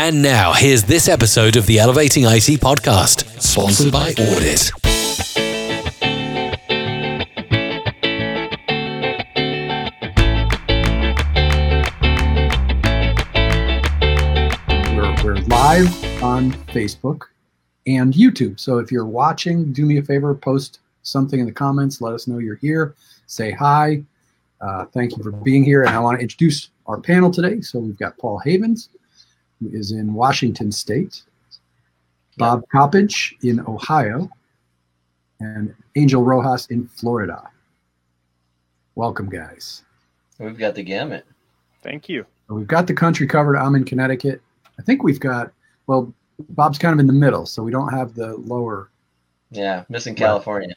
And now, here's this episode of the Elevating IT podcast, sponsored by Audit. We're, we're live on Facebook and YouTube. So if you're watching, do me a favor, post something in the comments. Let us know you're here. Say hi. Uh, thank you for being here. And I want to introduce our panel today. So we've got Paul Havens, is in Washington State, Bob Coppedge in Ohio, and Angel Rojas in Florida. Welcome, guys. We've got the gamut. Thank you. We've got the country covered. I'm in Connecticut. I think we've got, well, Bob's kind of in the middle, so we don't have the lower. Yeah, missing California.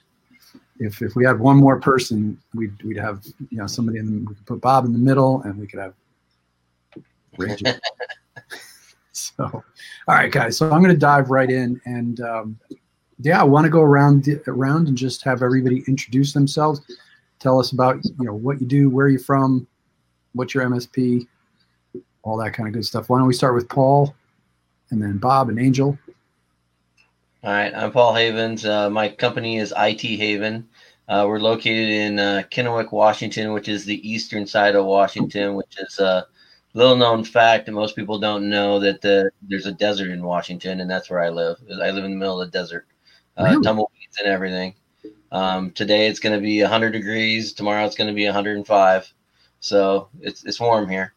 If, if we had one more person, we'd, we'd have, you know, somebody in the, we could put Bob in the middle and we could have Rachel. so, all right, guys. So I'm going to dive right in. And um, yeah, I want to go around, around and just have everybody introduce themselves. Tell us about, you know, what you do, where you're from, what's your MSP, all that kind of good stuff. Why don't we start with Paul and then Bob and Angel? All right, I'm Paul Havens. Uh, my company is IT Haven. Uh, we're located in uh, Kennewick, Washington, which is the eastern side of Washington, which is a little known fact that most people don't know that the, there's a desert in Washington, and that's where I live. I live in the middle of the desert, uh, Really? tumbleweeds and everything. Um, today it's going to be 100 degrees. Tomorrow it's going to be 105. So it's it's warm here,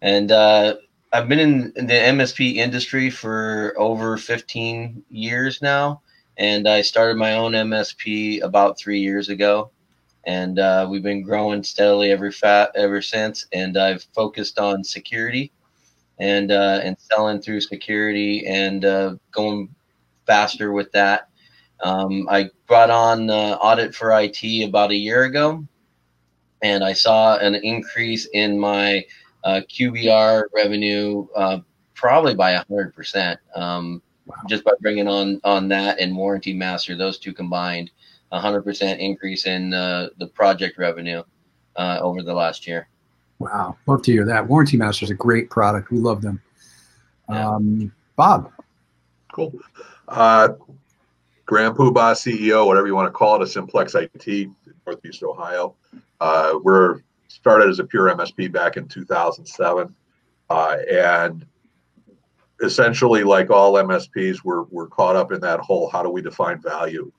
and uh, I've been in, in the MSP industry for over 15 years now, and I started my own MSP about three years ago, and uh, we've been growing steadily ever fat ever since. And I've focused on security, and uh, and selling through security and uh, going faster with that. Um, I brought on uh, audit for IT about a year ago, and I saw an increase in my uh, QBR revenue uh, probably by hundred percent. Um, Wow. just by bringing on on that and warranty master, those two combined, hundred percent increase in uh, the project revenue uh, over the last year. Wow. Love to hear that. Warranty Master is a great product. We love them. Yeah. Um, Bob. Cool. Uh, Grand Poobah CEO, whatever you want to call it, a Simplex IT, Northeast Ohio. Uh, we're started as a pure MSP back in 2007, uh, and essentially, like all MSPs, we're we're caught up in that whole how do we define value,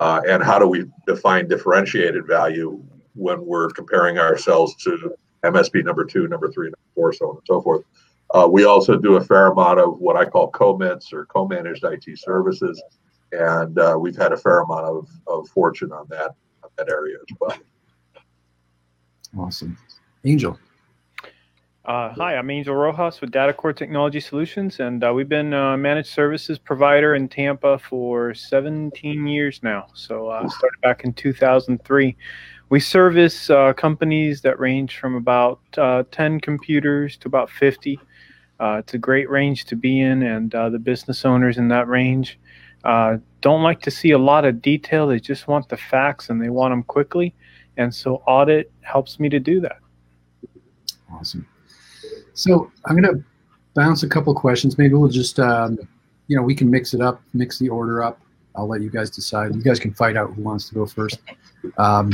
uh, and how do we define differentiated value when we're comparing ourselves to MSP number two, number three, number four, so on and so forth. Uh, we also do a fair amount of what I call co-mits or co-managed IT services, and uh, we've had a fair amount of, of fortune on that on that area as well. Awesome. Angel. Uh, hi, I'm Angel Rojas with DataCore Technology Solutions, and uh, we've been a managed services provider in Tampa for 17 years now. So uh, started back in 2003. We service uh, companies that range from about uh, 10 computers to about 50. Uh, it's a great range to be in, and uh, the business owners in that range uh, don't like to see a lot of detail. They just want the facts and they want them quickly. And so audit helps me to do that. Awesome. So I'm going to bounce a couple questions. Maybe we'll just, um, you know, we can mix it up, mix the order up. I'll let you guys decide. You guys can fight out who wants to go first. Um,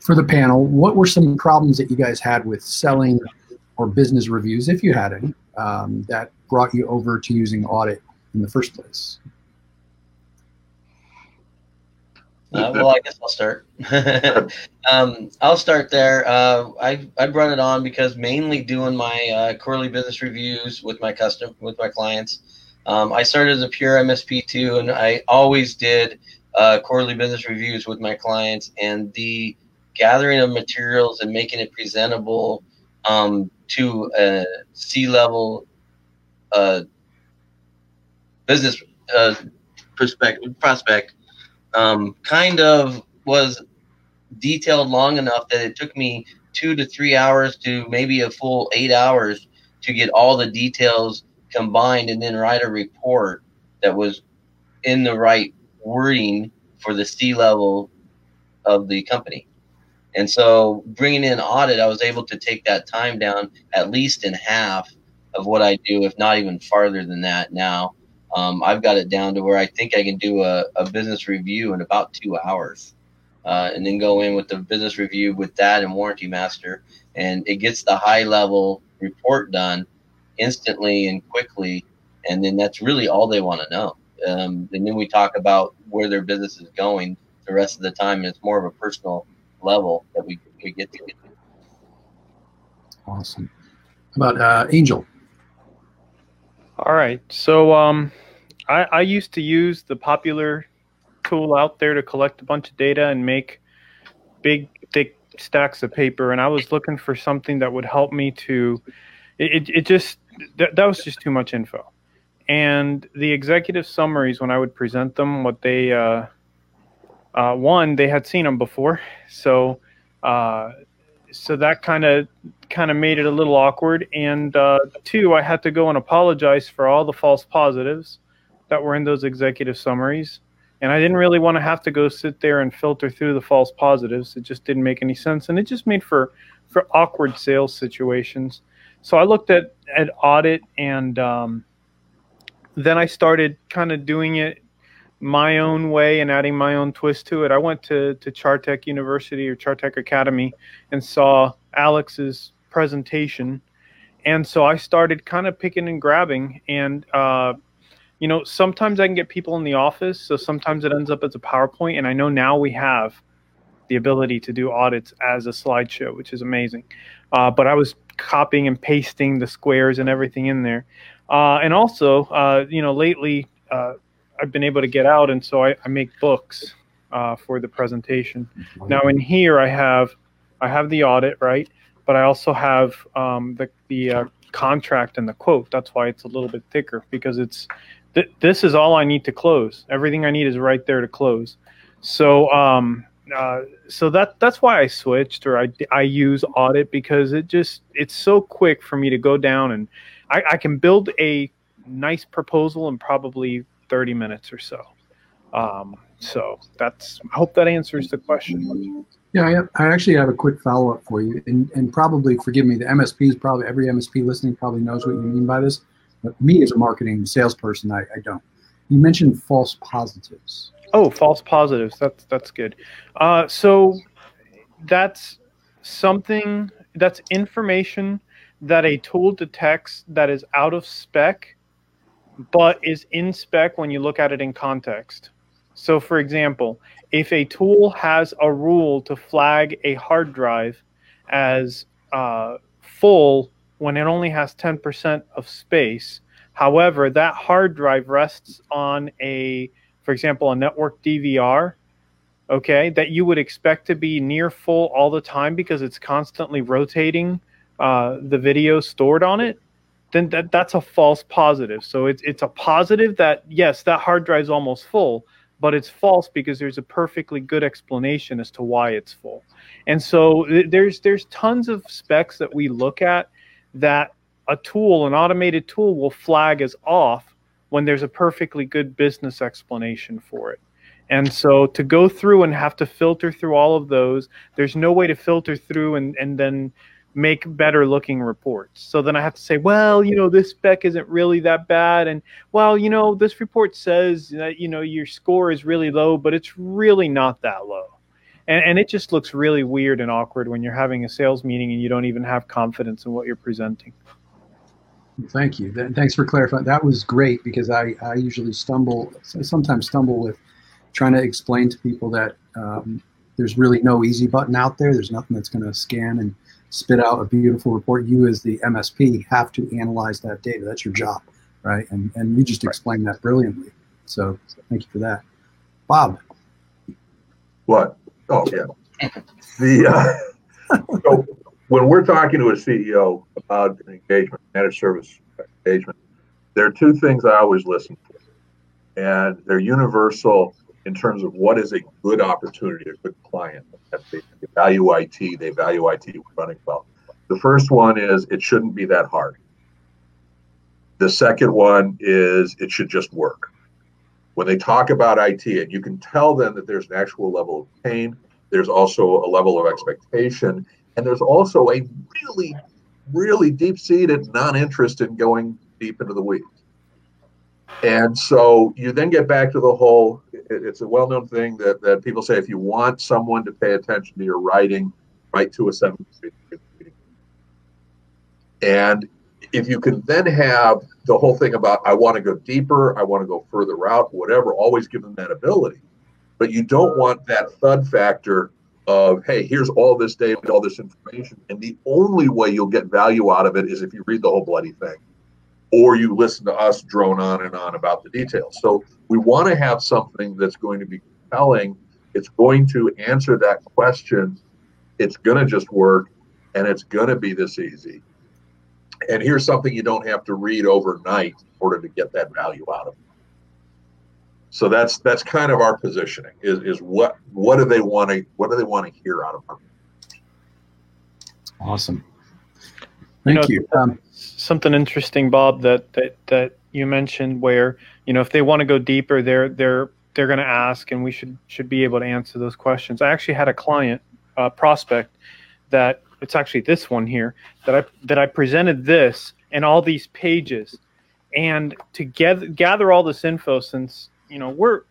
for the panel, what were some problems that you guys had with selling or business reviews, if you had any, um, that brought you over to using audit in the first place? Uh, well, I guess I'll start. um, I'll start there. Uh, I I brought it on because mainly doing my uh, quarterly business reviews with my custom with my clients. Um, I started as a pure MSP too, and I always did uh, quarterly business reviews with my clients. And the gathering of materials and making it presentable um, to a C level uh, business uh, perspective prospect um, kind of was detailed long enough that it took me two to three hours to maybe a full eight hours to get all the details combined and then write a report that was in the right wording for the C level of the company. And so bringing in audit, I was able to take that time down at least in half of what I do, if not even farther than that now. Um, I've got it down to where I think I can do a, a business review in about two hours. Uh, and then go in with the business review with that and warranty master and it gets the high level report done instantly and quickly and then that's really all they want to know. Um, and then we talk about where their business is going the rest of the time and it's more of a personal level that we, we get to awesome. How about uh, angel all right so um, I, I used to use the popular tool out there to collect a bunch of data and make big thick stacks of paper and i was looking for something that would help me to it, it just that, that was just too much info. And the executive summaries when i would present them what they uh, uh, one they had seen them before. So uh, so that kind of kind of made it a little awkward and uh, two i had to go and apologize for all the false positives that were in those executive summaries and I didn't really want to have to go sit there and filter through the false positives. It just didn't make any sense, and it just made for for awkward sales situations. So I looked at at audit, and um, then I started kind of doing it my own way and adding my own twist to it. I went to to Chartech University or Chartech Academy and saw Alex's presentation, and so I started kind of picking and grabbing. And. Uh, you know, sometimes I can get people in the office, so sometimes it ends up as a PowerPoint, and I know now we have the ability to do audits as a slideshow, which is amazing. Uh, but I was copying and pasting the squares and everything in there, uh, and also, uh, you know, lately uh, I've been able to get out, and so I, I make books uh, for the presentation. Now in here I have I have the audit right, but I also have um, the the uh, contract and the quote. That's why it's a little bit thicker because it's th- this is all I need to close. Everything I need is right there to close. So, um, uh, so that that's why I switched or I, I use audit because it just it's so quick for me to go down and I, I can build a nice proposal in probably 30 minutes or so. Um, so that's I hope that answers the question. Yeah, I, I actually have a quick follow up for you, and and probably forgive me. The MSP is probably every MSP listening probably knows what you mean by this. But me as a marketing salesperson, I, I don't. You mentioned false positives. Oh, false positives. That's that's good. Uh, so that's something that's information that a tool detects that is out of spec, but is in spec when you look at it in context. So, for example, if a tool has a rule to flag a hard drive as uh, full when it only has 10% of space. However, that hard drive rests on a, for example, a network DVR, okay, that you would expect to be near full all the time because it's constantly rotating uh, the video stored on it. Then that, that's a false positive. So it's it's a positive that yes, that hard drive is almost full, but it's false because there's a perfectly good explanation as to why it's full. And so there's there's tons of specs that we look at that a tool, an automated tool, will flag as off when there's a perfectly good business explanation for it. And so to go through and have to filter through all of those, there's no way to filter through and, and then make better looking reports. So then I have to say, well, you know, this spec isn't really that bad. And well, you know, this report says that, you know, your score is really low, but it's really not that low and, and it just looks really weird and awkward when you're having a sales meeting and you don't even have confidence in what you're presenting. Thank you. Thanks for clarifying. That was great because I, I usually stumble, sometimes stumble with trying to explain to people that um, there's really no easy button out there. There's nothing that's going to scan and spit out a beautiful report. You, as the MSP, have to analyze that data. That's your job, right? And and you just explained that brilliantly. So thank you for that, Bob. What? Oh yeah. the uh, so when we're talking to a CEO about an engagement, managed service engagement, there are two things I always listen for, and they're universal in terms of what is a good opportunity, a good client. They, value IT, they value IT running well. The first one is it shouldn't be that hard. The second one is it should just work when they talk about IT, and you can tell them that there's an actual level of pain, there's also a level of expectation, and there's also a really really deep seated non interest in going deep into the weeds. And so you then get back to the whole it's a well known thing that, that people say if you want someone to pay attention to your writing, write to a seventh And if you can then have the whole thing about I want to go deeper, I want to go further out, whatever, always give them that ability. But you don't want that thud factor of, hey, here's all this data, all this information. And the only way you'll get value out of it is if you read the whole bloody thing or you listen to us drone on and on about the details. So we want to have something that's going to be compelling. It's going to answer that question. It's going to just work and it's going to be this easy. And here's something you don't have to read overnight in order to get that value out of it. So that's that's kind of our positioning is, is what what do they want to what do they want to hear out of them? Awesome. Thank you. Know, you. Um, something interesting, Bob, that that that you mentioned where you know if they want to go deeper, they're they're they're going to ask, and we should should be able to answer those questions. I actually had a client uh, prospect that it's actually this one here that I that I presented this and all these pages, and to gather gather all this info since you know we're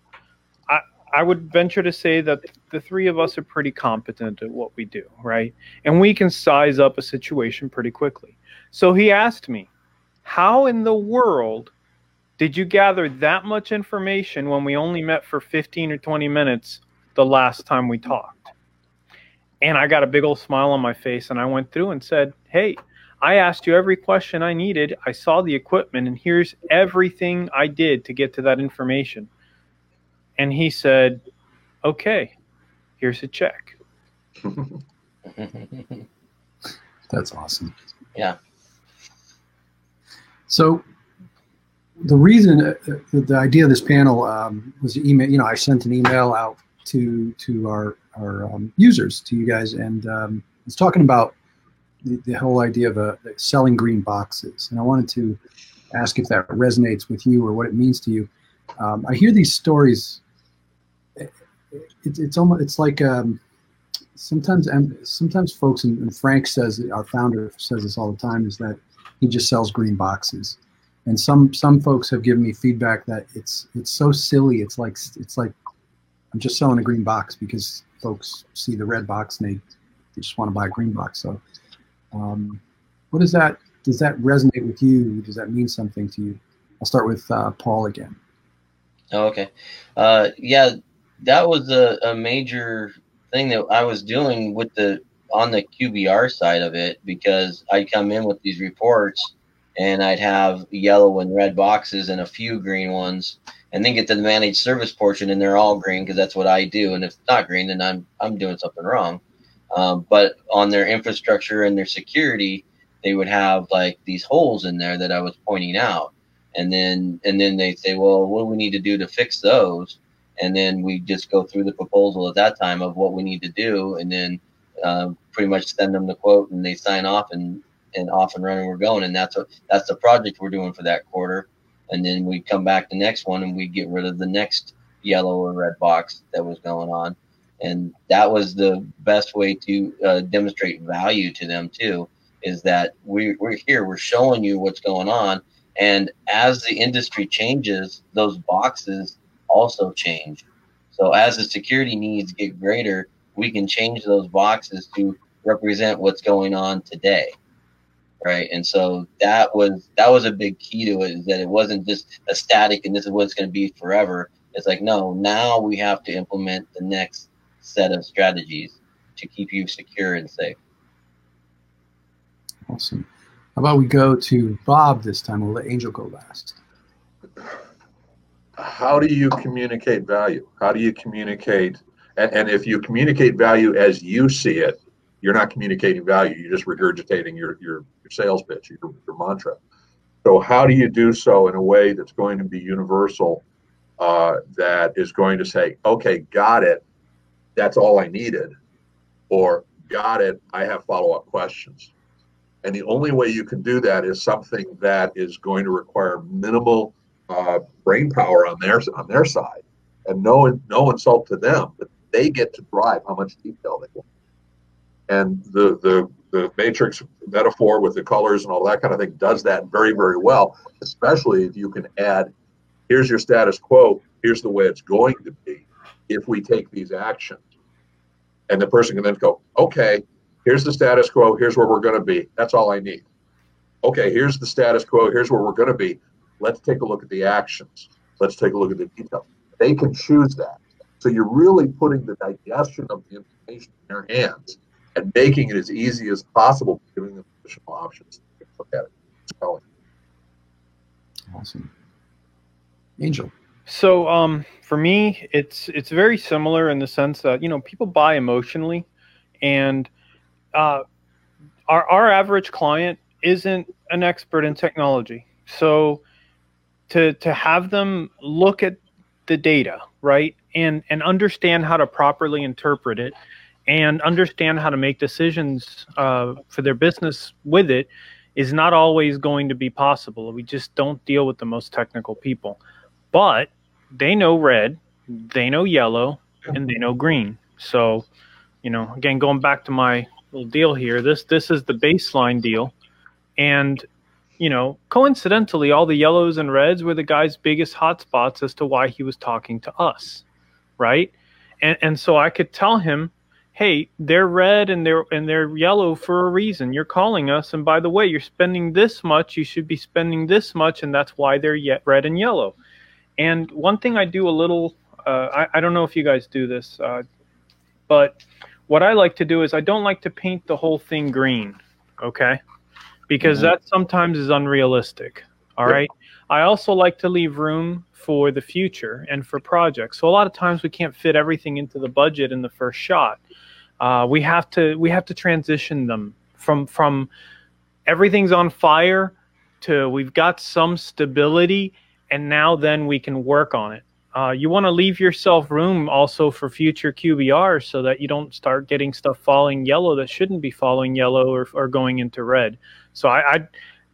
I would venture to say that the three of us are pretty competent at what we do, right? And we can size up a situation pretty quickly. So he asked me, How in the world did you gather that much information when we only met for 15 or 20 minutes the last time we talked? And I got a big old smile on my face and I went through and said, Hey, I asked you every question I needed. I saw the equipment, and here's everything I did to get to that information. And he said, Okay, here's a check. That's awesome. Yeah. So the reason uh, the, the, idea of this panel um, was email. You know, I sent an email out to to our our um, users, to you guys, and um, it's talking about the, the whole idea of uh, selling green boxes. And I wanted to ask if that resonates with you or what it means to you. Um, I hear these stories. It, it, it's almost it's like um, sometimes sometimes folks and, and Frank says our founder says this all the time is that he just sells green boxes. And some some folks have given me feedback that it's it's so silly. It's like it's like I'm just selling a green box because folks see the red box and they, they just want to buy a green box. So, um, what does that does that resonate with you? Does that mean something to you? I'll start with uh, Paul again. Oh, okay. Uh, yeah, that was a, a major thing that I was doing with the on the QBR side of it because I'd come in with these reports and I'd have yellow and red boxes and a few green ones, and then get to the managed service portion and they're all green because that's what I do. And if it's not green, then I'm I'm doing something wrong. Um, but on their infrastructure and their security, they would have like these holes in there that I was pointing out, and then and then they say, well, what do we need to do to fix those? And then we just go through the proposal at that time of what we need to do, and then uh, pretty much send them the quote and they sign off and and off and running we're going. And that's what that's the project we're doing for that quarter. And then we come back the next one and we get rid of the next yellow or red box that was going on. And that was the best way to uh, demonstrate value to them too is that we, we're here we're showing you what's going on. And as the industry changes those boxes also change. So as the security needs get greater we can change those boxes to represent what's going on today right? And so that was that was a big key to it is that it wasn't just a static and this is what it's going to be forever. It's like no now we have to implement the next set of strategies to keep you secure and safe. Awesome. How about we go to bob this time? We'll let angel go last how do you communicate value how do you communicate and, and if you communicate value as you see it, you're not communicating value. You're just regurgitating your, your, your sales pitch, your, your mantra. So how do you do so in a way that's going to be universal, uh, that is going to say, okay, got it. That's all I needed. Or got it. I have follow-up questions. And the only way you can do that is something that is going to require minimal uh, brain power on their on their side, and no no insult to them, but they get to drive how much detail they want. And the the the matrix metaphor with the colors and all that kind of thing does that very, very well, especially if you can add, here's your status quo, here's the way it's going to be if we take these actions. And the person can then go, okay, here's the status quo, here's where we're going to be. That's all I need. Okay, here's the status quo, here's where we're going to be. Let's take a look at the actions. Let's take a look at the details. They can choose that. So you're really putting the digestion of the information in their hands and making it as easy as possible, giving them additional options to look at it. So, Awesome. Angel. So um, for me, it's it's very similar in the sense that you know people buy emotionally, and uh, our our average client isn't an expert in technology. So to to have them look at the data right and and understand how to properly interpret it and understand how to make decisions uh, for their business with it is not always going to be possible. We just don't deal with the most technical people, but they know red, they know yellow, and they know green. So, you know, again, going back to my little deal here, this this is the baseline deal, and you know, coincidentally, all the yellows and reds were the guy's biggest hotspots as to why he was talking to us, right? And and so I could tell him, hey, they're red and they're and they're yellow for a reason. You're calling us, and by the way, you're spending this much. You should be spending this much, and that's why they're yet red and yellow. And one thing I do a little, uh, I, I don't know if you guys do this, uh, but what I like to do is I don't like to paint the whole thing green, okay? Because Mhm. that sometimes is unrealistic. All right. I also like to leave room for the future and for projects. So a lot of times we can't fit everything into the budget in the first shot. Uh, we have to we have to transition them from from everything's on fire to we've got some stability and now then we can work on it. Uh, you want to leave yourself room also for future QBRs so that you don't start getting stuff falling yellow that shouldn't be falling yellow or, or going into red. So I, I'd,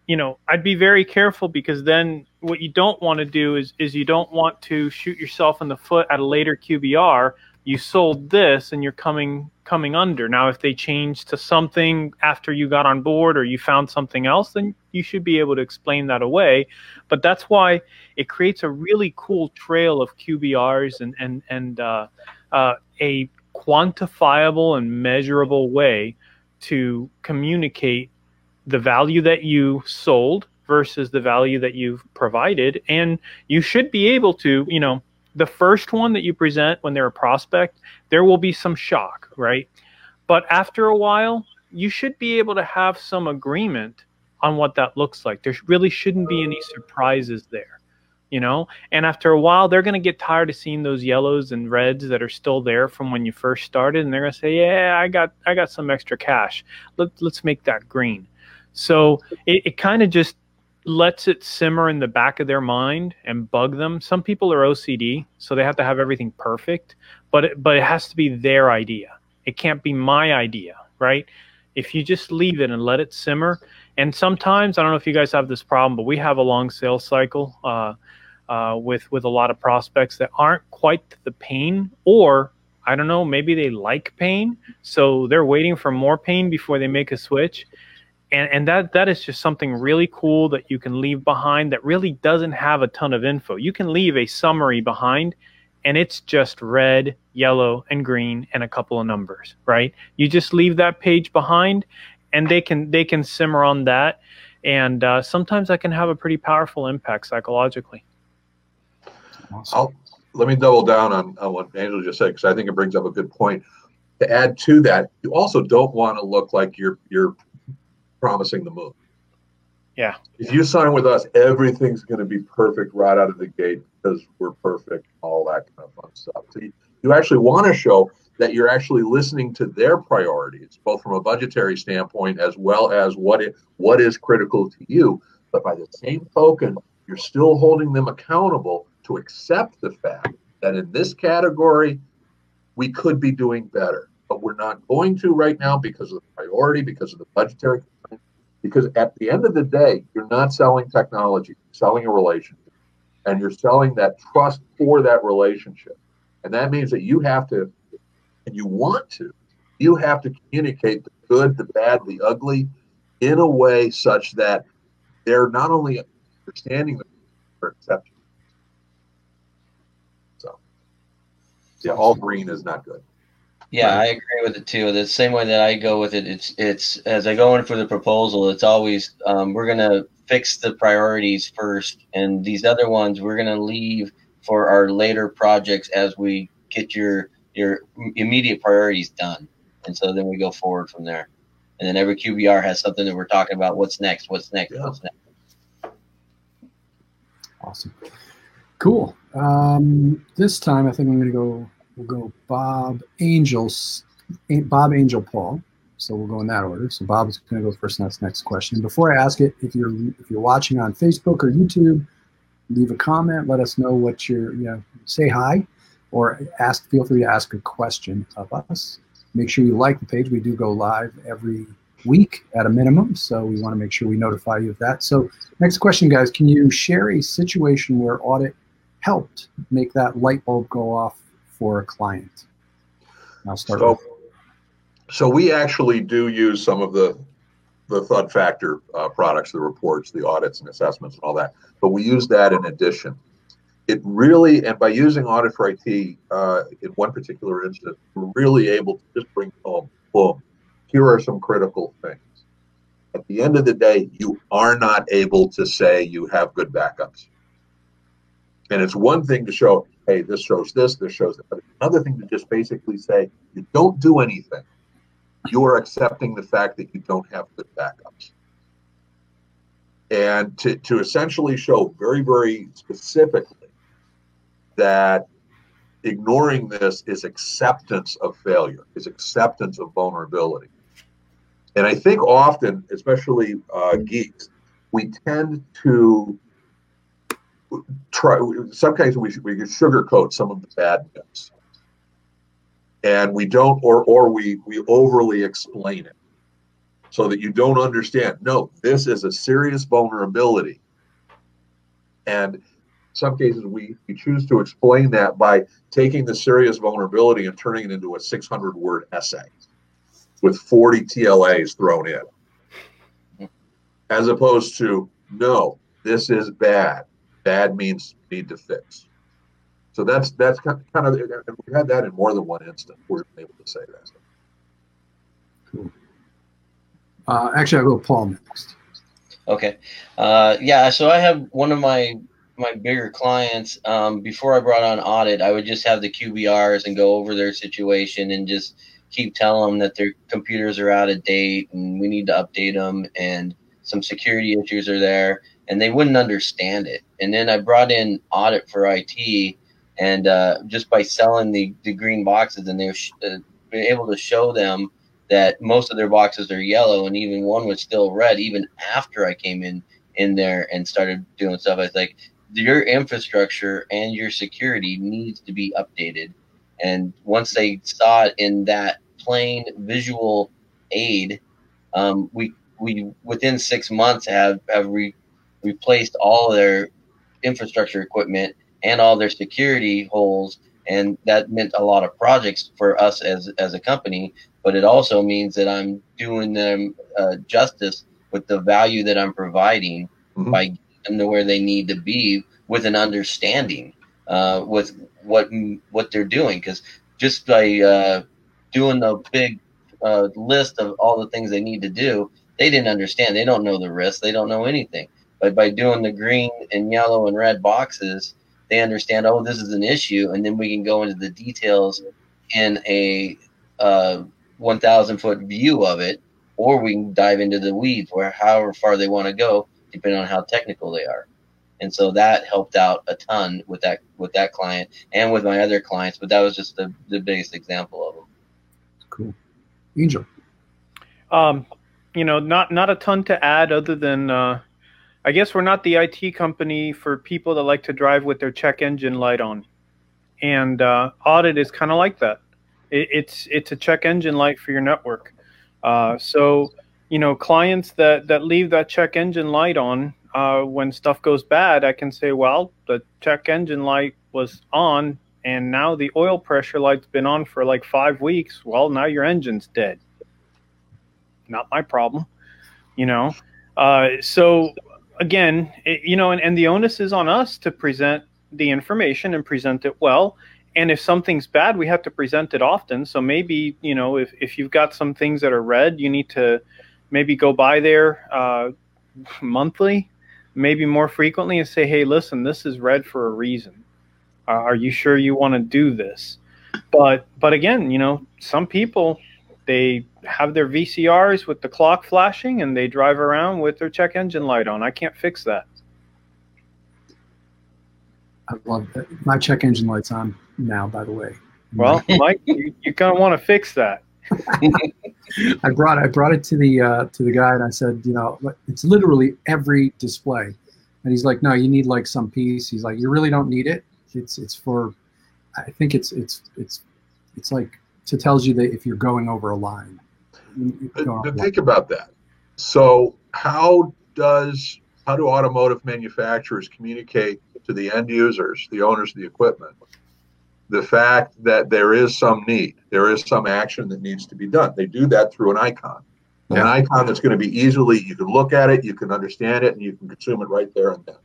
you know, I'd be very careful because then what you don't want to do is is you don't want to shoot yourself in the foot at a later QBR. You sold this and you're coming coming under. Now, if they change to something after you got on board or you found something else, then you should be able to explain that away. But that's why it creates a really cool trail of QBRs and and and uh, uh, a quantifiable and measurable way to communicate the value that you sold versus the value that you've provided and you should be able to you know the first one that you present when they're a prospect there will be some shock right? But after a while you should be able to have some agreement on what that looks like. There really shouldn't be any surprises there you know? And after a while they're going to get tired of seeing those yellows and reds that are still there from when you first started and they're going to say yeah i got i got some extra cash. Let, let's make that green. So it, it kind of just lets it simmer in the back of their mind and bug them. Some people are OCD, so they have to have everything perfect, but it, but it has to be their idea. It can't be my idea, right? If you just leave it and let it simmer, and sometimes I don't know if you guys have this problem, but we have a long sales cycle uh, uh, with with a lot of prospects that aren't quite the pain, or I don't know, maybe they like pain, so they're waiting for more pain before they make a switch and and that that is just something really cool that you can leave behind that really doesn't have a ton of info. You can leave a summary behind and it's just red, yellow and green and a couple of numbers, right? You just leave that page behind and they can they can simmer on that and uh, sometimes that can have a pretty powerful impact psychologically. Awesome. Let me double down on, on what Angela just said because I think it brings up a good point. To add to that, you also don't want to look like you're you're promising the moon. Yeah. If you sign with us, everything's going to be perfect right out of the gate because we're perfect, all that kind of fun stuff. So you, you actually want to show that you're actually listening to their priorities, both from a budgetary standpoint as well as what it, what is critical to you. But by the same token, you're still holding them accountable to accept the fact that in this category, we could be doing better, but we're not going to right now because of the priority, because of the budgetary because at the end of the day, you're not selling technology, you're selling a relationship, and you're selling that trust for that relationship. And that means that you have to, and you want to, you have to communicate the good, the bad, the ugly, in a way such that they're not only understanding the they're accepting. So, yeah, all green is not good. Yeah, I agree with it too. The same way that I go with it, it's it's as I go in for the proposal, it's always um, we're gonna fix the priorities first, and these other ones we're gonna leave for our later projects as we get your your immediate priorities done, and so then we go forward from there. And then every QBR has something that we're talking about. What's next? What's next? Yeah. What's next? Awesome. Cool. Um, this time I think I'm going to go. We'll go Bob Angels, Bob Angel Paul. So we'll go in that order. So Bob is going to go first. That's the next question. Before I ask it, if you're if you're watching on Facebook or YouTube, leave a comment. Let us know what you're. You know, say hi, or ask. Feel free to ask a question of us. Make sure you like the page. We do go live every week at a minimum, so we want to make sure we notify you of that. So next question, guys, can you share a situation where audit helped make that light bulb go off for a client? I'll start. So, with, so we actually do use some of the the Thud Factor uh, products, the reports, the audits and assessments, and all that. But we use that in addition. It really, and by using Audit for IT uh, in one particular instance, we're really able to just bring home, boom, here are some critical things. At the end of the day, you are not able to say you have good backups. And it's one thing to show, hey, this shows this, this shows that. But another thing to just basically say, you don't do anything. You are accepting the fact that you don't have good backups. And to, to essentially show very, very specifically that ignoring this is acceptance of failure, is acceptance of vulnerability. And I think often, especially uh, geeks, we tend to try. Sometimes we we sugarcoat some of the bad news. and we don't, or or we we overly explain it, so that you don't understand. No, this is a serious vulnerability, and some cases we, we choose to explain that by taking the serious vulnerability and turning it into a 600 word essay with 40 TLAs thrown in. As opposed to, no, this is bad. Bad means need to fix. So that's that's kind of and we had that in more than one instance. We're able to say that. cool. Uh, actually, I'll go Paul next. Okay. Uh, yeah. So I have one of my my bigger clients. Um, before I brought on audit, I would just have the QBRs and go over their situation and just keep telling them that their computers are out of date and we need to update them and some security issues are there and they wouldn't understand it. And then I brought in audit for IT and uh, just by selling the, the green boxes and they were sh- uh, able to show them that most of their boxes are yellow and even one was still red even after I came in in there and started doing stuff. I was like, your infrastructure and your security needs to be updated. And once they saw it in that plain visual aid, um, we we within six months have have re- replaced all their infrastructure equipment and all their security holes, and that meant a lot of projects for us as as a company. But it also means that I'm doing them uh, justice with the value that I'm providing Mhm. by getting them to where they need to be with an understanding uh, with what what they're doing. Because just by uh, doing the big uh, list of all the things they need to do, they didn't understand. They don't know the risk. They don't know anything. But by doing the green and yellow and red boxes, they understand. Oh, this is an issue, and then we can go into the details in a uh, 1,000 foot view of it, or we can dive into the weeds, where however far they want to go, depending on how technical they are. And so that helped out a ton with that with that client and with my other clients. But that was just the, the biggest example of them. Cool. Angel. Um, you know, not not a ton to add other than uh, I guess we're not the IT company for people that like to drive with their check engine light on, and uh, audit is kind of like that. It, it's it's a check engine light for your network. Uh, so you know, clients that that leave that check engine light on uh, when stuff goes bad, I can say, well, the check engine light was on, and now the oil pressure light's been on for like five weeks. Well, now your engine's dead not my problem, you know. Uh, so again, it, you know, and, and the onus is on us to present the information and present it well. And if something's bad, we have to present it often. So maybe, you know, if, if you've got some things that are red, you need to maybe go by there uh, monthly, maybe more frequently, and say, hey, listen, this is red for a reason. Uh, are you sure you want to do this? But but again, you know, some people they have their VCRs with the clock flashing and they drive around with their check engine light on. I can't fix that. I love that. My check engine light's on now, by the way. Well, Mike, you, you kind of want to fix that. I brought I brought it to the uh, to the guy and I said, you know, it's literally every display, and he's like, no, you need like some piece. He's like, you really don't need it. It's it's for, I think it's it's it's it's like to tells you that if you're going over a line. But, but think about that. So how does how do automotive manufacturers communicate to the end users, the owners of the equipment, the fact that there is some need, there is some action that needs to be done? They do that through an icon. Yeah. An icon that's going to be easily, you can look at it, you can understand it, and you can consume it right there and then.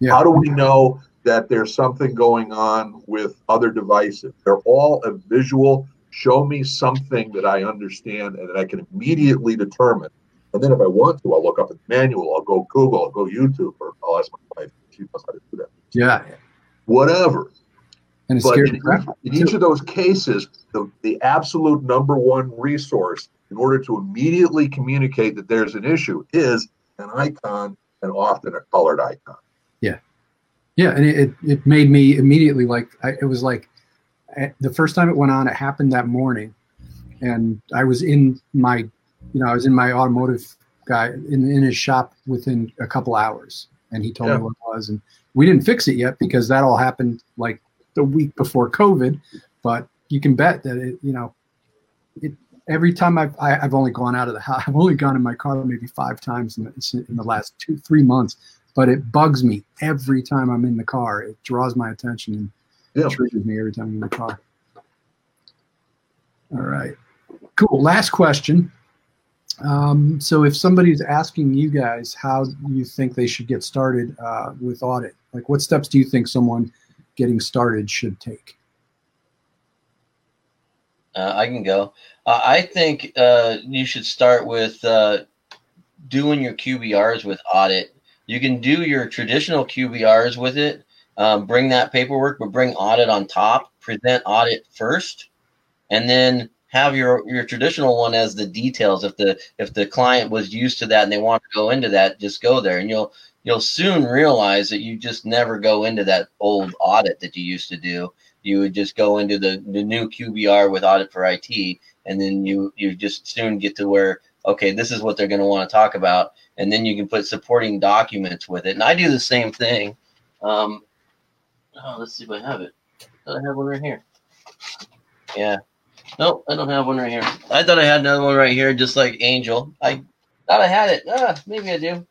Yeah. How do we know that there's something going on with other devices? They're all a visual show me something that I understand and that I can immediately determine. And then if I want to, I'll look up the manual, I'll go Google, I'll go YouTube, or I'll ask my wife. If she knows how to do that. Yeah. Whatever. And but in, in each of those cases, the, the absolute number one resource in order to immediately communicate that there's an issue is an icon and often a colored icon. Yeah. Yeah. And it, it made me immediately like, I, it was like, the first time it went on, it happened that morning, and I was in my, you know, I was in my automotive guy in in his shop within a couple hours, and he told yeah. me what it was, and we didn't fix it yet because that all happened like the week before COVID, but you can bet that it, you know, it every time I've I, have i have only gone out of the house, I've only gone in my car maybe five times in the, in the last two three months, but it bugs me every time I'm in the car. It draws my attention. And yeah. It triggers me every time I'm in the car. All right. Cool. Last question. Um, so if somebody's asking you guys how you think they should get started uh, with audit, like what steps do you think someone getting started should take? Uh, I can go. Uh, I think uh, you should start with uh, doing your QBRs with audit. You can do your traditional QBRs with it, um, bring that paperwork, but bring audit on top. Present audit first, and then have your your traditional one as the details. If the if the client was used to that and they want to go into that, just go there, and you'll you'll soon realize that you just never go into that old audit that you used to do. You would just go into the, the new QBR with audit for IT, and then you you just soon get to where okay, this is what they're going to want to talk about, and then you can put supporting documents with it. And I do the same thing. Um, Oh, let's see if I have it. I have one right here. Yeah. Nope, I don't have one right here. I thought I had another one right here, just like Angel. I thought I had it. Ah, maybe I do.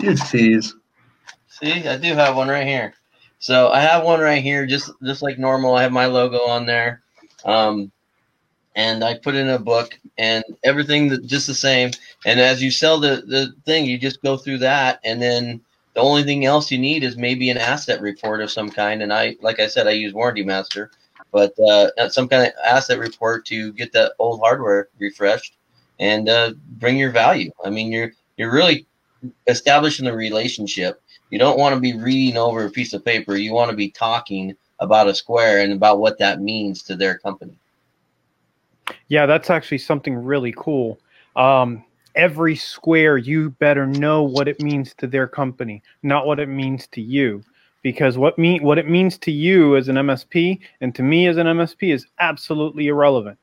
You tease. See, I do have one right here. So I have one right here, just just like normal. I have my logo on there, um, and I put in a book and everything that just the same. And as you sell the the thing, you just go through that, and then the only thing else you need is maybe an asset report of some kind. And I, like I said, I use Warranty Master, but uh, some kind of asset report to get that old hardware refreshed and uh, bring your value. I mean, you're you're really establishing a relationship. You don't want to be reading over a piece of paper. You want to be talking about a square and about what that means to their company. Yeah, that's actually something really cool. Um, every square, you better know what it means to their company, not what it means to you. Because what mean what it means to you as an MSP and to me as an MSP is absolutely irrelevant.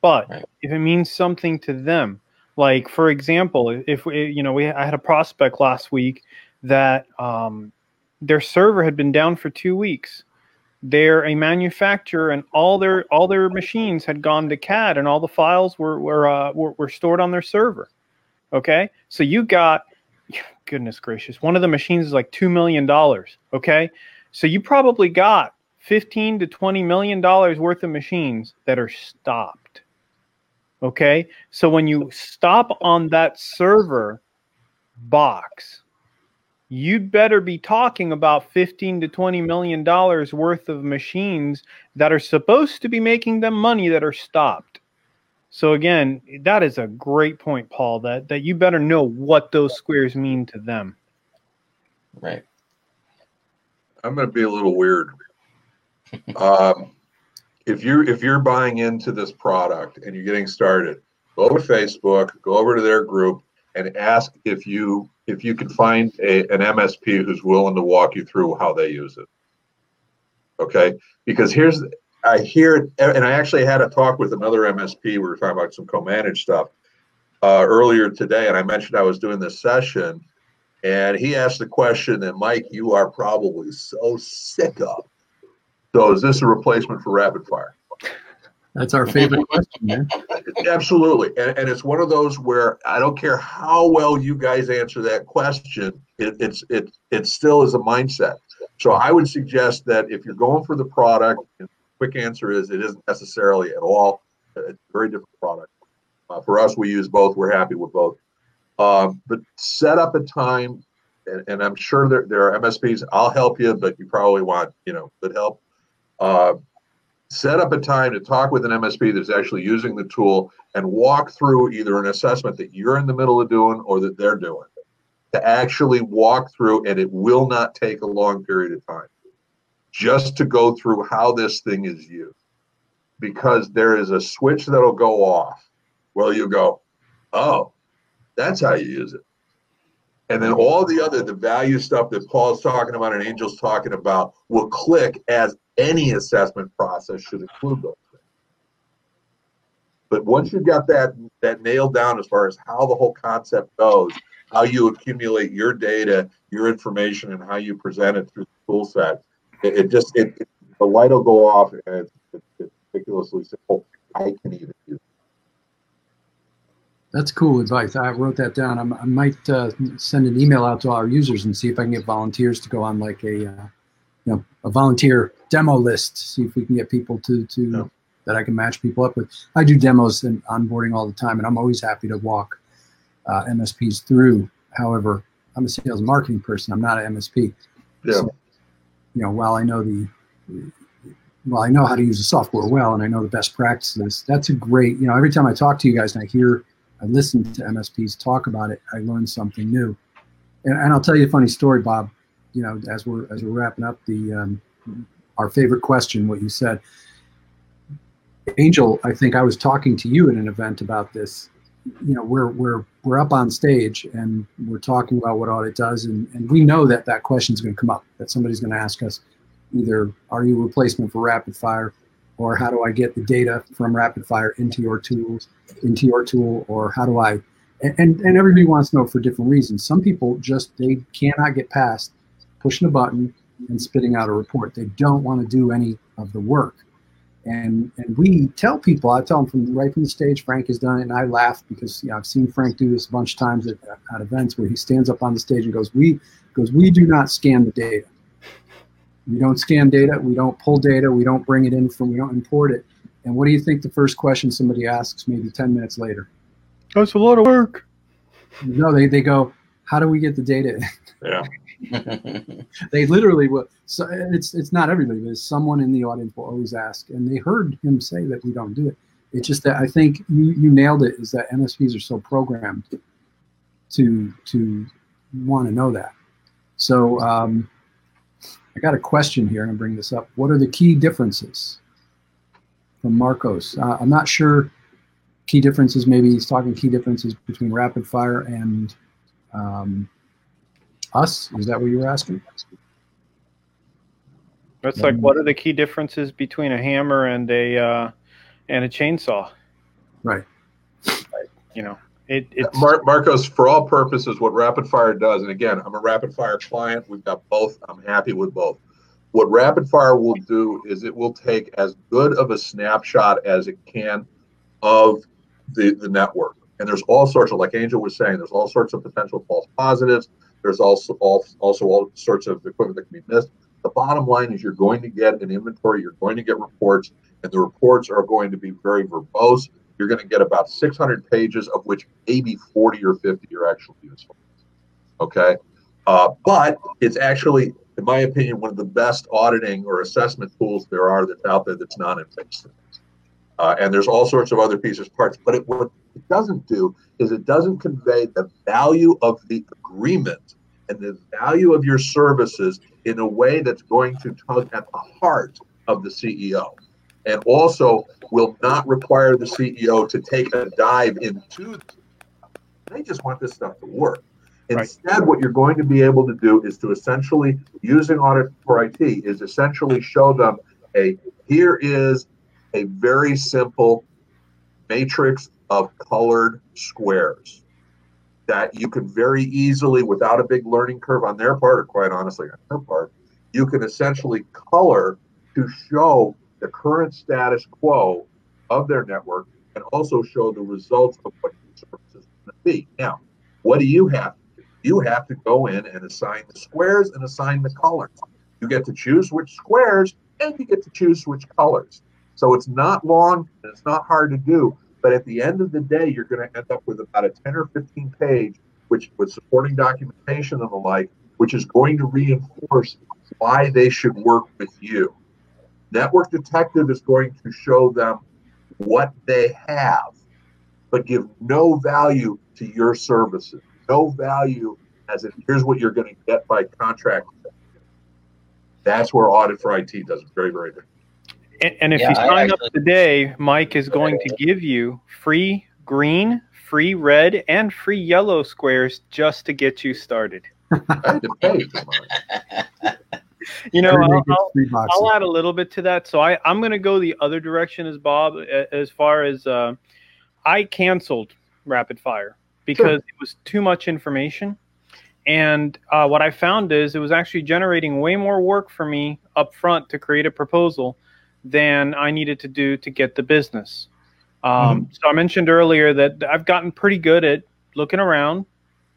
But right. if it means something to them, like for example, if we, you know, we I had a prospect last week that um, their server had been down for two weeks they're a manufacturer and all their all their machines had gone to CAD and all the files were were uh, were, were stored on their server. Okay, so you got goodness gracious, one of the machines is like two million dollars. Okay, so you probably got fifteen to twenty million dollars worth of machines that are stopped. Okay. So when you stop on that server box, you'd better be talking about 15 to 20 million dollars worth of machines that are supposed to be making them money that are stopped. So again, that is a great point, Paul, that, that you better know what those squares mean to them. Right. I'm going to be a little weird. um, if you if you're buying into this product and you're getting started, go to Facebook, go over to their group, and ask if you if you can find a, an MSP who's willing to walk you through how they use it. Okay, because here's I hear and I actually had a talk with another MSP. We were talking about some co-managed stuff uh, earlier today, and I mentioned I was doing this session, and he asked the question that Mike, you are probably so sick of. So, is this a replacement for rapid fire? That's our favorite question, man. Absolutely. And, and it's one of those where I don't care how well you guys answer that question, it, it's it it still is a mindset. So I would suggest that if you're going for the product, the quick answer is it isn't necessarily at all. It's a very different product. Uh, for us, we use both. We're happy with both. Um, but set up a time, and, and I'm sure there, there are MSPs. I'll help you, but you probably want you know good help. Uh, set up a time to talk with an MSP that's actually using the tool and walk through either an assessment that you're in the middle of doing or that they're doing. To actually walk through, and it will not take a long period of time, just to go through how this thing is used. Because there is a switch that'll go off. Well, you go, oh, that's how you use it. And then all the other, the value stuff that Paul's talking about and Angel's talking about will click as any assessment process should include those things. But once you've got that that nailed down as far as how the whole concept goes, how you accumulate your data, your information, and how you present it through the tool set, it, it just it, it, the light will go off and it's, ridiculously simple. I can even. That's cool advice. I wrote that down. I'm, i might uh, send an email out to our users and see if I can get volunteers to go on like a, uh, you know, a volunteer demo list. See if we can get people to to Yeah. that I can match people up with. I do demos and onboarding all the time, and I'm always happy to walk uh, MSPs through. However, I'm a sales marketing person. I'm not an MSP. Yeah. So, you know, while I know the well, I know how to use the software well, and I know the best practices. That's a great. You know, every time I talk to you guys and I hear, I listen to MSPs talk about it, I learn something new. And, and I'll tell you a funny story, Bob. You know, as we're as we're wrapping up the um, our favorite question, what you said, Angel. I think I was talking to you at an event about this. You know, we're we're we're up on stage and we're talking about what audit does, and, and we know that that question is going to come up. That somebody's going to ask us, either are you a replacement for rapid fire or how do i get the data from rapid fire into your tools into your tool or how do i and, and, and everybody wants to know for different reasons. Some people just they cannot get past pushing a button and spitting out a report. They don't want to do any of the work. And and we tell people i tell them from right from the stage frank has done it and i laugh because you know, i've seen frank do this a bunch of times at, at events where he stands up on the stage and goes we goes we do not scan the data we don't scan data. We don't pull data. We don't bring it in from. We don't import it. And what do you think the first question somebody asks maybe 10 minutes later? That's a lot of work. No, they, they go, how do we get the data? Yeah. they literally will. So it's it's not everybody, but someone in the audience will always ask, and they heard him say that we don't do it. It's just that I think you, you nailed it. Is that MSPs are so programmed to to want to know that. So um, I got a question here. I'm gonna bring this up. What are the key differences from Marcos? Uh, I'm not sure. Key differences. Maybe he's talking key differences between rapid fire and um, us. Is that what you were asking? That's like what are the key differences between a hammer and a uh, and a chainsaw? Right. You know, it it's Mar- Marcos, for all purposes, what Rapid Fire does, and again, I'm a Rapid Fire client. We've got both. I'm happy with both. What Rapid Fire will do is it will take as good of a snapshot as it can of the, the network. And there's all sorts of, like Angel was saying, there's all sorts of potential false positives. There's also all, also all sorts of equipment that can be missed. The bottom line is you're going to get an inventory, you're going to get reports, and the reports are going to be very verbose. You're going to get about 600 pages, of which maybe 40 or 50 are actually useful. Okay. Uh, but it's actually, in my opinion, one of the best auditing or assessment tools there are that's out there that's non invasive. Uh, and there's all sorts of other pieces, parts. But it, what it doesn't do is it doesn't convey the value of the agreement and the value of your services in a way that's going to tug at the heart of the CEO. And also will not require the CEO to take a dive into. They just want this stuff to work. Instead, right. what you're going to be able to do is to essentially, using audit for IT, is essentially show them a here is a very simple matrix of colored squares that you can very easily, without a big learning curve on their part, or quite honestly on their part, you can essentially color to show the current status quo of their network and also show the results of what your services going to be. Now, what do you have you have to go in and assign the squares and assign the colors. You get to choose which squares and you get to choose which colors. So it's not long and it's not hard to do. But at the end of the day, you're going to end up with about a 10 or 15 page, which with supporting documentation and the like, which is going to reinforce why they should work with you. Network Detective is going to show them what they have, but give no value to your services no value as if here's what you're going to get by contract. That's where audit for IT does it very, very good. And, and if yeah, you sign actually, up today, Mike is going to give you free green, free red, and free yellow squares just to get you started. you know, I'll, I'll, I'll, add a little bit to that. So I, I'm going to go the other direction as Bob, as far as uh, I canceled rapid fire because sure. it was too much information. And uh, what I found is it was actually generating way more work for me up front to create a proposal than I needed to do to get the business. Um, mm-hmm. So I mentioned earlier that I've gotten pretty good at looking around,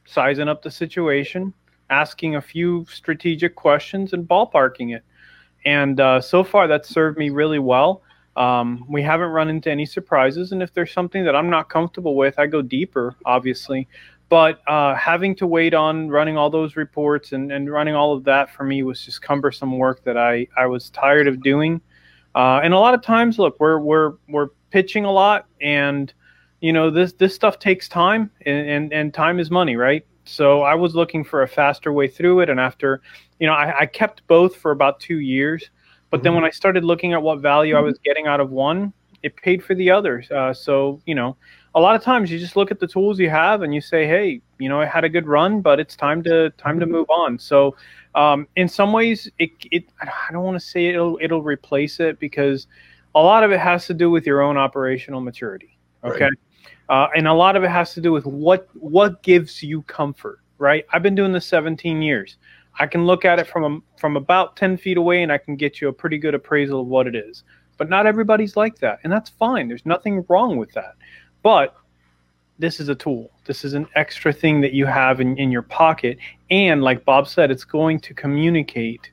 sizing up the situation, asking a few strategic questions, and ballparking it. And uh, so far, that's served me really well. Um, we haven't run into any surprises, and if there's something that I'm not comfortable with, I go deeper, obviously. But uh, having to wait on running all those reports and, and running all of that for me was just cumbersome work that I, I was tired of doing. Uh, and a lot of times, look, we're we're we're pitching a lot, and you know this this stuff takes time, and, and, and time is money, right? So I was looking for a faster way through it, and after, you know, I, I kept both for about two years but then when I started looking at what value I was getting out of one, it paid for the others. Uh, so you know, a lot of times you just look at the tools you have and you say, hey, you know, I had a good run, but it's time to time to move on. So um, in some ways, it, it I don't want to say it'll it'll replace it because a lot of it has to do with your own operational maturity. Okay. Right. Uh, and a lot of it has to do with what what gives you comfort, right? I've been doing this 17 years. I can look at it from a, from about 10 feet away and I can get you a pretty good appraisal of what it is. But not everybody's like that, and that's fine. There's nothing wrong with that. But this is a tool. This is an extra thing that you have in, in your pocket. And like Bob said, it's going to communicate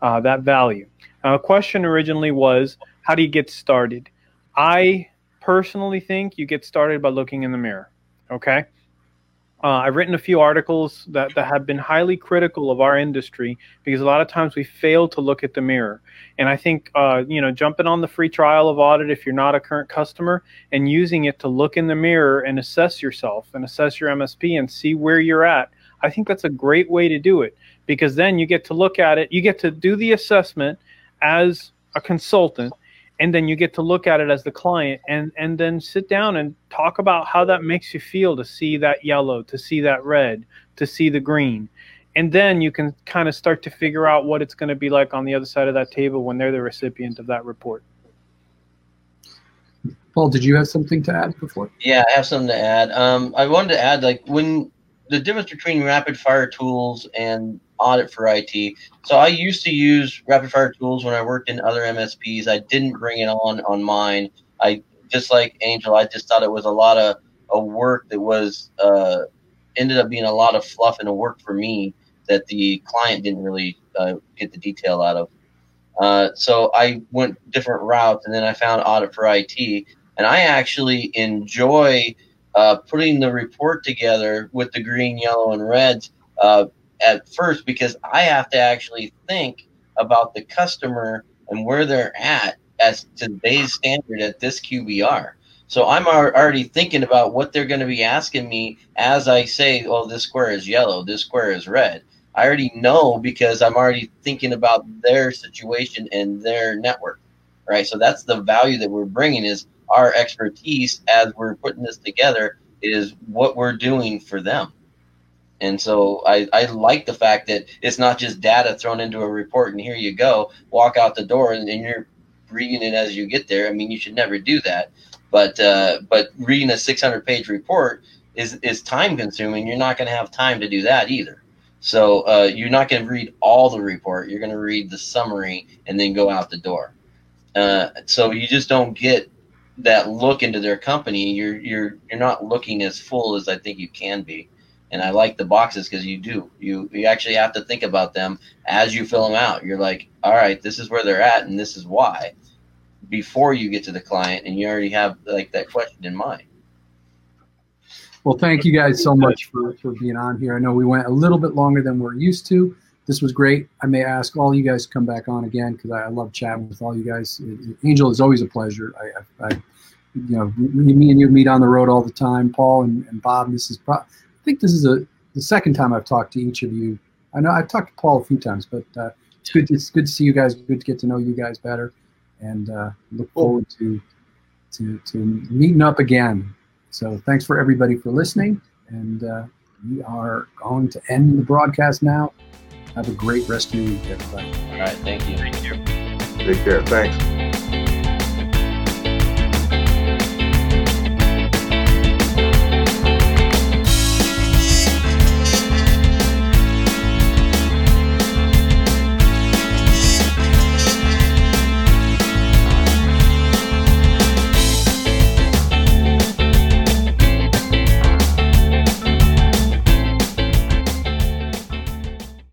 uh, that value. A question originally was how do you get started? I personally think you get started by looking in the mirror. Okay. Uh, I've written a few articles that, that have been highly critical of our industry because a lot of times we fail to look at the mirror. And I think, uh, you know, jumping on the free trial of audit if you're not a current customer and using it to look in the mirror and assess yourself and assess your MSP and see where you're at, I think that's a great way to do it because then you get to look at it, you get to do the assessment as a consultant and then you get to look at it as the client and and then sit down and talk about how that makes you feel to see that yellow to see that red to see the green. And then you can kind of start to figure out what it's going to be like on the other side of that table when they're the recipient of that report. Paul did you have something to add before? Yeah i have something to add. Um, i wanted to add like when the difference between rapid fire tools and audit for IT. So I used to use rapid fire tools when I worked in other MSPs. I didn't bring it on on mine. I just like Angel. I just thought it was a lot of a work that was uh, ended up being a lot of fluff and a work for me that the client didn't really uh, get the detail out of. Uh, so I went different routes, and then I found audit for IT, And I actually enjoy uh, putting the report together with the green, yellow, and reds uh, at first because I have to actually think about the customer and where they're at as today's standard at this QBR. So I'm already thinking about what they're going to be asking me as I say, "Oh, this square is yellow, this square is red." I already know because I'm already thinking about their situation and their network, right? So that's the value that we're bringing is our expertise as we're putting this together is what we're doing for them. And so I, I like the fact that it's not just data thrown into a report and here you go, walk out the door and, and you're reading it as you get there. I mean, you should never do that. But uh, but reading a 600 page report is is time consuming. You're not going to have time to do that either. So uh, you're not going to read all the report. You're going to read the summary and then go out the door. Uh, so you just don't get that look into their company. You're you're you're not looking as full as I think you can be. And I like the boxes because you do. You you actually have to think about them as you fill them out. You're like, all right, this is where they're at, and this is why before you get to the client and you already have like that question in mind. Well, thank you guys so much for, for being on here. I know we went a little bit longer than we're used to. This was great. I may ask all you guys to come back on again because I, I, love chatting with all you guys. Angel is always a pleasure. I, I, I, you know, me and you meet on the road all the time. Paul and, and Bob. This is, pro- I think this is a the second time I've talked to each of you. I know I've talked to Paul a few times, but uh, it's good. To, it's good to see you guys. Good to get to know you guys better and uh, look forward to, to to meeting up again. So thanks for everybody for listening, and uh, we are going to end the broadcast now. Have a great rest of your week, everybody. All right, thank you. Thank you. Take care. Thanks.